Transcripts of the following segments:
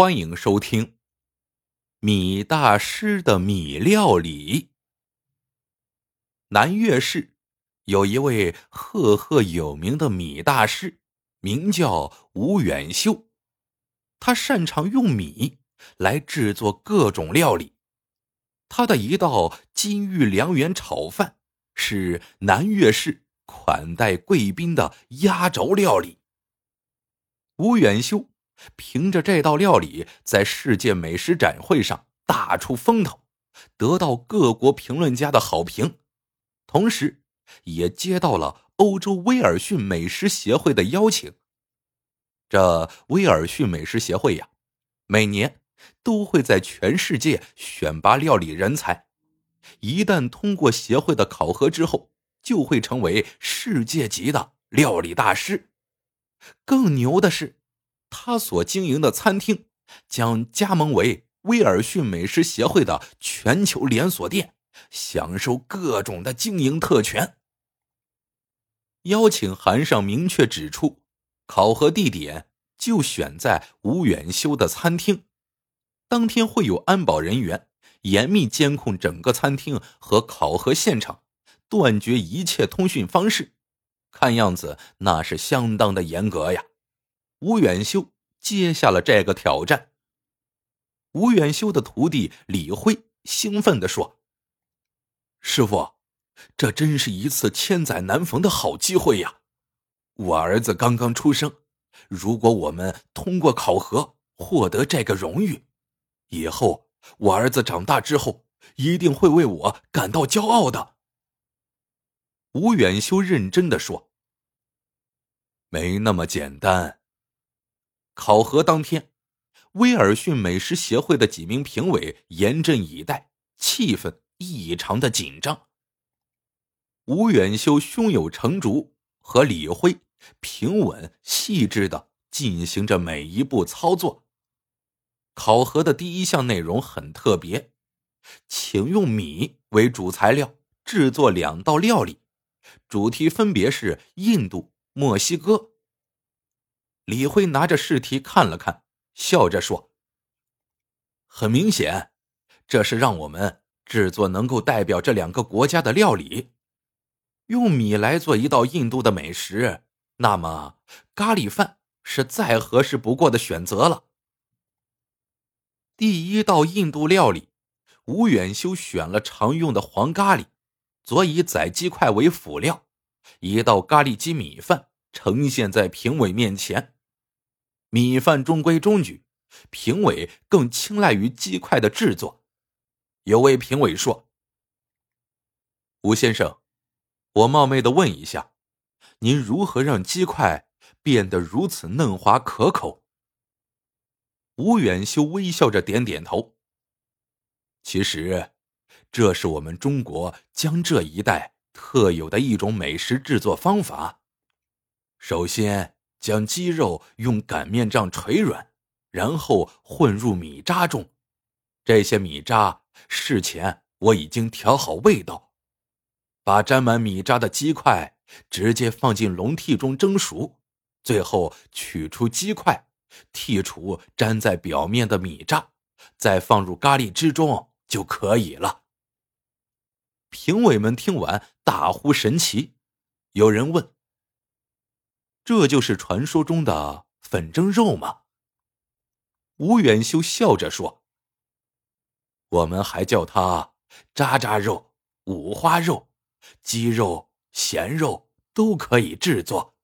欢迎收听米大师的米料理。南岳市有一位赫赫有名的米大师，名叫吴远修。他擅长用米来制作各种料理。他的一道金玉良缘炒饭是南岳市款待贵宾的压轴料理。吴远修。凭着这道料理，在世界美食展会上大出风头，得到各国评论家的好评，同时，也接到了欧洲威尔逊美食协会的邀请。这威尔逊美食协会呀，每年都会在全世界选拔料理人才，一旦通过协会的考核之后，就会成为世界级的料理大师。更牛的是。他所经营的餐厅将加盟为威尔逊美食协会的全球连锁店，享受各种的经营特权。邀请函上明确指出，考核地点就选在吴远修的餐厅，当天会有安保人员严密监控整个餐厅和考核现场，断绝一切通讯方式。看样子那是相当的严格呀。吴远修接下了这个挑战。吴远修的徒弟李辉兴奋地说：“师傅，这真是一次千载难逢的好机会呀！我儿子刚刚出生，如果我们通过考核获得这个荣誉，以后我儿子长大之后一定会为我感到骄傲的。”吴远修认真的说：“没那么简单。”考核当天，威尔逊美食协会的几名评委严阵以待，气氛异常的紧张。吴远修胸有成竹，和李辉平稳细致的进行着每一步操作。考核的第一项内容很特别，请用米为主材料制作两道料理，主题分别是印度、墨西哥。李辉拿着试题看了看，笑着说：“很明显，这是让我们制作能够代表这两个国家的料理。用米来做一道印度的美食，那么咖喱饭是再合适不过的选择了。”第一道印度料理，吴远修选了常用的黄咖喱，佐以宰鸡块为辅料，一道咖喱鸡米饭呈现在评委面前。米饭中规中矩，评委更青睐于鸡块的制作。有位评委说：“吴先生，我冒昧的问一下，您如何让鸡块变得如此嫩滑可口？”吴远修微笑着点点头。其实，这是我们中国江浙一带特有的一种美食制作方法。首先。将鸡肉用擀面杖捶软，然后混入米渣中。这些米渣事前我已经调好味道。把沾满米渣的鸡块直接放进笼屉中蒸熟，最后取出鸡块，剔除粘在表面的米渣，再放入咖喱汁中就可以了。评委们听完大呼神奇，有人问。这就是传说中的粉蒸肉吗？吴远修笑着说：“我们还叫它渣渣肉、五花肉、鸡肉、咸肉都可以制作。”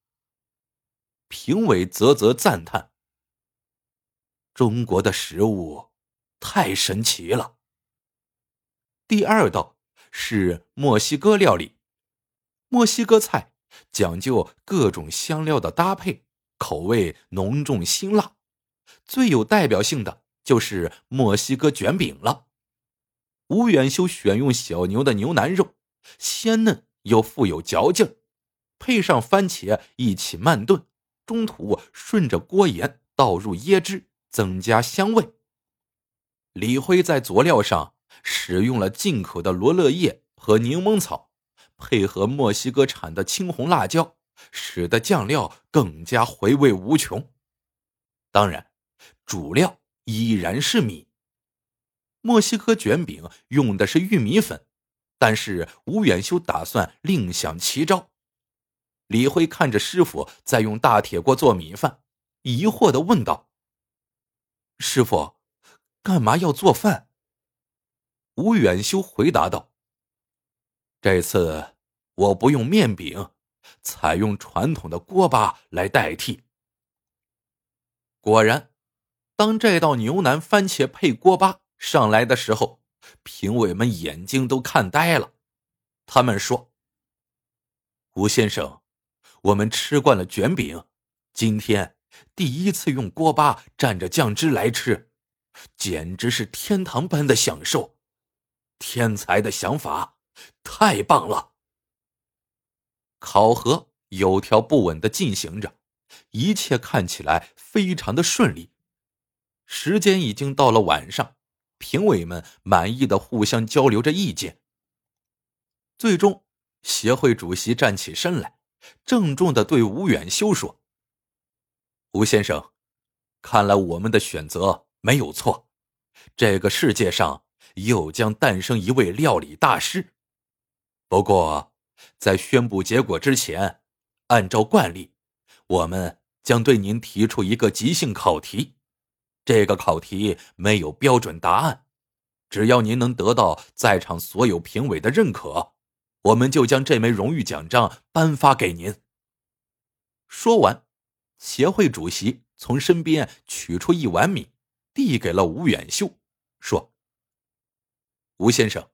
评委啧啧赞叹：“中国的食物太神奇了。”第二道是墨西哥料理，墨西哥菜。讲究各种香料的搭配，口味浓重辛辣，最有代表性的就是墨西哥卷饼了。吴远修选用小牛的牛腩肉，鲜嫩又富有嚼劲儿，配上番茄一起慢炖，中途顺着锅沿倒入椰汁，增加香味。李辉在佐料上使用了进口的罗勒叶和柠檬草。配合墨西哥产的青红辣椒，使得酱料更加回味无穷。当然，主料依然是米。墨西哥卷饼用的是玉米粉，但是吴远修打算另想奇招。李辉看着师傅在用大铁锅做米饭，疑惑的问道：“师傅，干嘛要做饭？”吴远修回答道：“这次我不用面饼，采用传统的锅巴来代替。”果然，当这道牛腩番茄配锅巴上来的时候，评委们眼睛都看呆了。他们说：“吴先生。”我们吃惯了卷饼，今天第一次用锅巴蘸着酱汁来吃，简直是天堂般的享受。天才的想法，太棒了！考核有条不紊的进行着，一切看起来非常的顺利。时间已经到了晚上，评委们满意的互相交流着意见。最终，协会主席站起身来。郑重的对吴远修说：“吴先生，看来我们的选择没有错，这个世界上又将诞生一位料理大师。不过，在宣布结果之前，按照惯例，我们将对您提出一个即兴考题。这个考题没有标准答案，只要您能得到在场所有评委的认可。”我们就将这枚荣誉奖章颁发给您。说完，协会主席从身边取出一碗米，递给了吴远秀，说：“吴先生，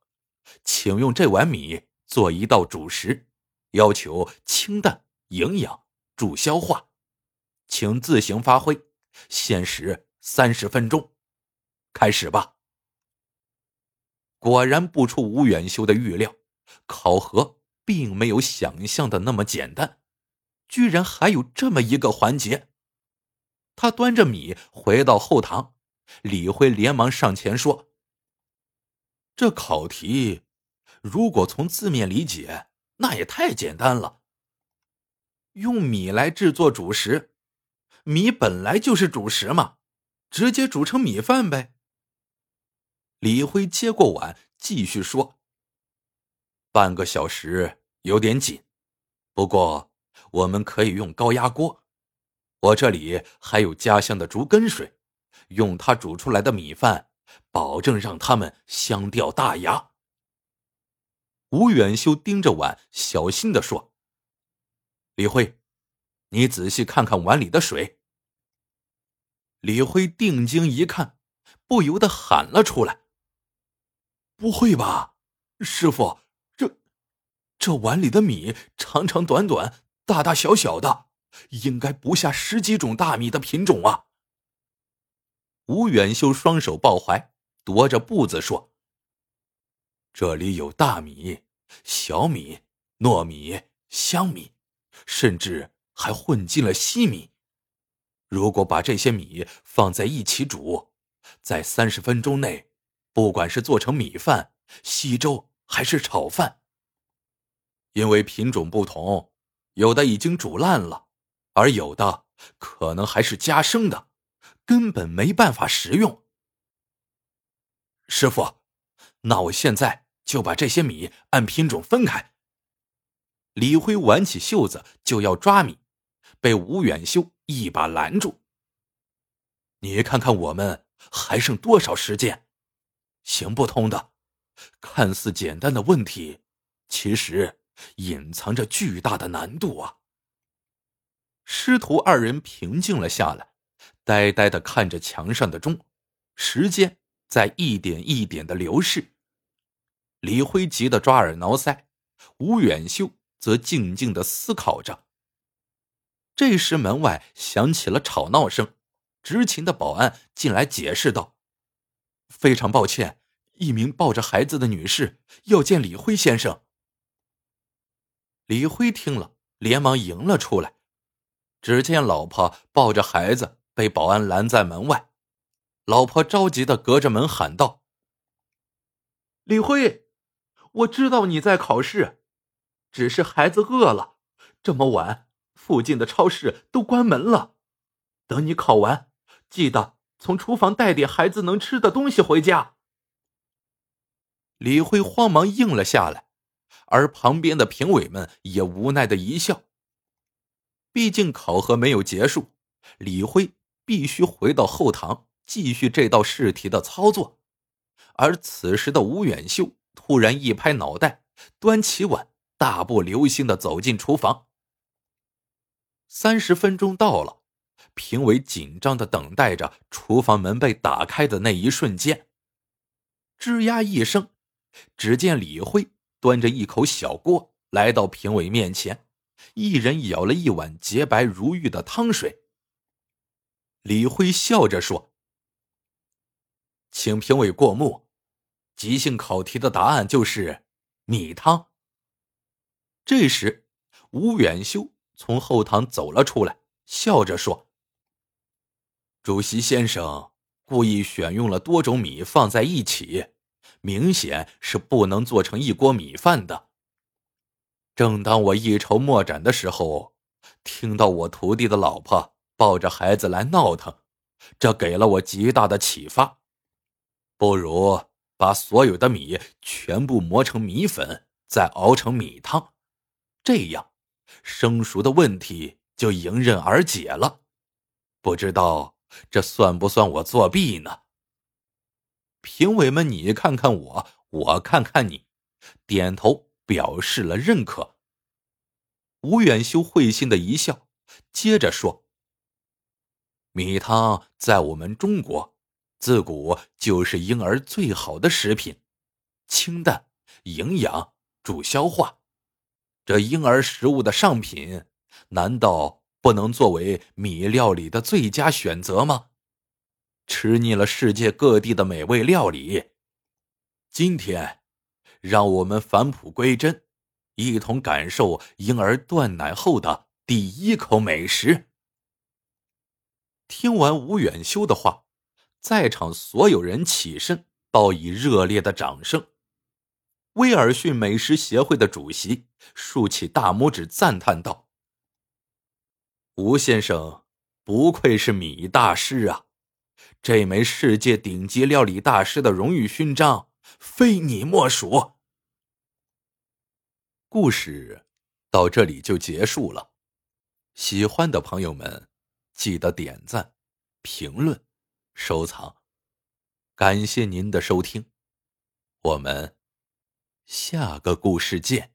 请用这碗米做一道主食，要求清淡、营养、助消化，请自行发挥。限时三十分钟，开始吧。”果然不出吴远修的预料。考核并没有想象的那么简单，居然还有这么一个环节。他端着米回到后堂，李辉连忙上前说：“这考题，如果从字面理解，那也太简单了。用米来制作主食，米本来就是主食嘛，直接煮成米饭呗。”李辉接过碗，继续说。半个小时有点紧，不过我们可以用高压锅。我这里还有家乡的竹根水，用它煮出来的米饭，保证让它们香掉大牙。吴远修盯着碗，小心的说：“李辉，你仔细看看碗里的水。”李辉定睛一看，不由得喊了出来：“不会吧，师傅！”这这碗里的米长长短短、大大小小的，应该不下十几种大米的品种啊！吴远修双手抱怀，踱着步子说：“这里有大米、小米、糯米、香米，甚至还混进了稀米。如果把这些米放在一起煮，在三十分钟内，不管是做成米饭、稀粥还是炒饭。”因为品种不同，有的已经煮烂了，而有的可能还是加生的，根本没办法食用。师傅，那我现在就把这些米按品种分开。李辉挽起袖子就要抓米，被吴远修一把拦住。你看看我们还剩多少时间？行不通的，看似简单的问题，其实……隐藏着巨大的难度啊！师徒二人平静了下来，呆呆的看着墙上的钟，时间在一点一点的流逝。李辉急得抓耳挠腮，吴远修则静静的思考着。这时门外响起了吵闹声，执勤的保安进来解释道：“非常抱歉，一名抱着孩子的女士要见李辉先生。”李辉听了，连忙迎了出来。只见老婆抱着孩子被保安拦在门外，老婆着急的隔着门喊道：“李辉，我知道你在考试，只是孩子饿了。这么晚，附近的超市都关门了。等你考完，记得从厨房带点孩子能吃的东西回家。李辉慌忙应了下来，而旁边的评委们也无奈的一笑。毕竟考核没有结束，李辉必须回到后堂继续这道试题的操作。而此时的吴远秀突然一拍脑袋，端起碗，大步流星的走进厨房。三十分钟到了，评委紧张的等待着厨房门被打开的那一瞬间。吱呀一声。只见李辉端着一口小锅来到评委面前，一人舀了一碗洁白如玉的汤水。李辉笑着说：“请评委过目，即兴考题的答案就是米汤。”这时，吴远修从后堂走了出来，笑着说：“主席先生故意选用了多种米放在一起。”明显是不能做成一锅米饭的。正当我一筹莫展的时候，听到我徒弟的老婆抱着孩子来闹腾，这给了我极大的启发。不如把所有的米全部磨成米粉，再熬成米汤，这样生熟的问题就迎刃而解了。不知道这算不算我作弊呢？评委们，你看看我，我看看你，点头表示了认可。吴远修会心的一笑，接着说：“米汤在我们中国，自古就是婴儿最好的食品，清淡、营养、助消化。这婴儿食物的上品，难道不能作为米料理的最佳选择吗？”吃腻了世界各地的美味料理，今天，让我们返璞归真，一同感受婴儿断奶后的第一口美食。听完吴远修的话，在场所有人起身报以热烈的掌声。威尔逊美食协会的主席竖起大拇指赞叹道：“吴先生，不愧是米大师啊！”这枚世界顶级料理大师的荣誉勋章，非你莫属。故事到这里就结束了，喜欢的朋友们记得点赞、评论、收藏，感谢您的收听，我们下个故事见。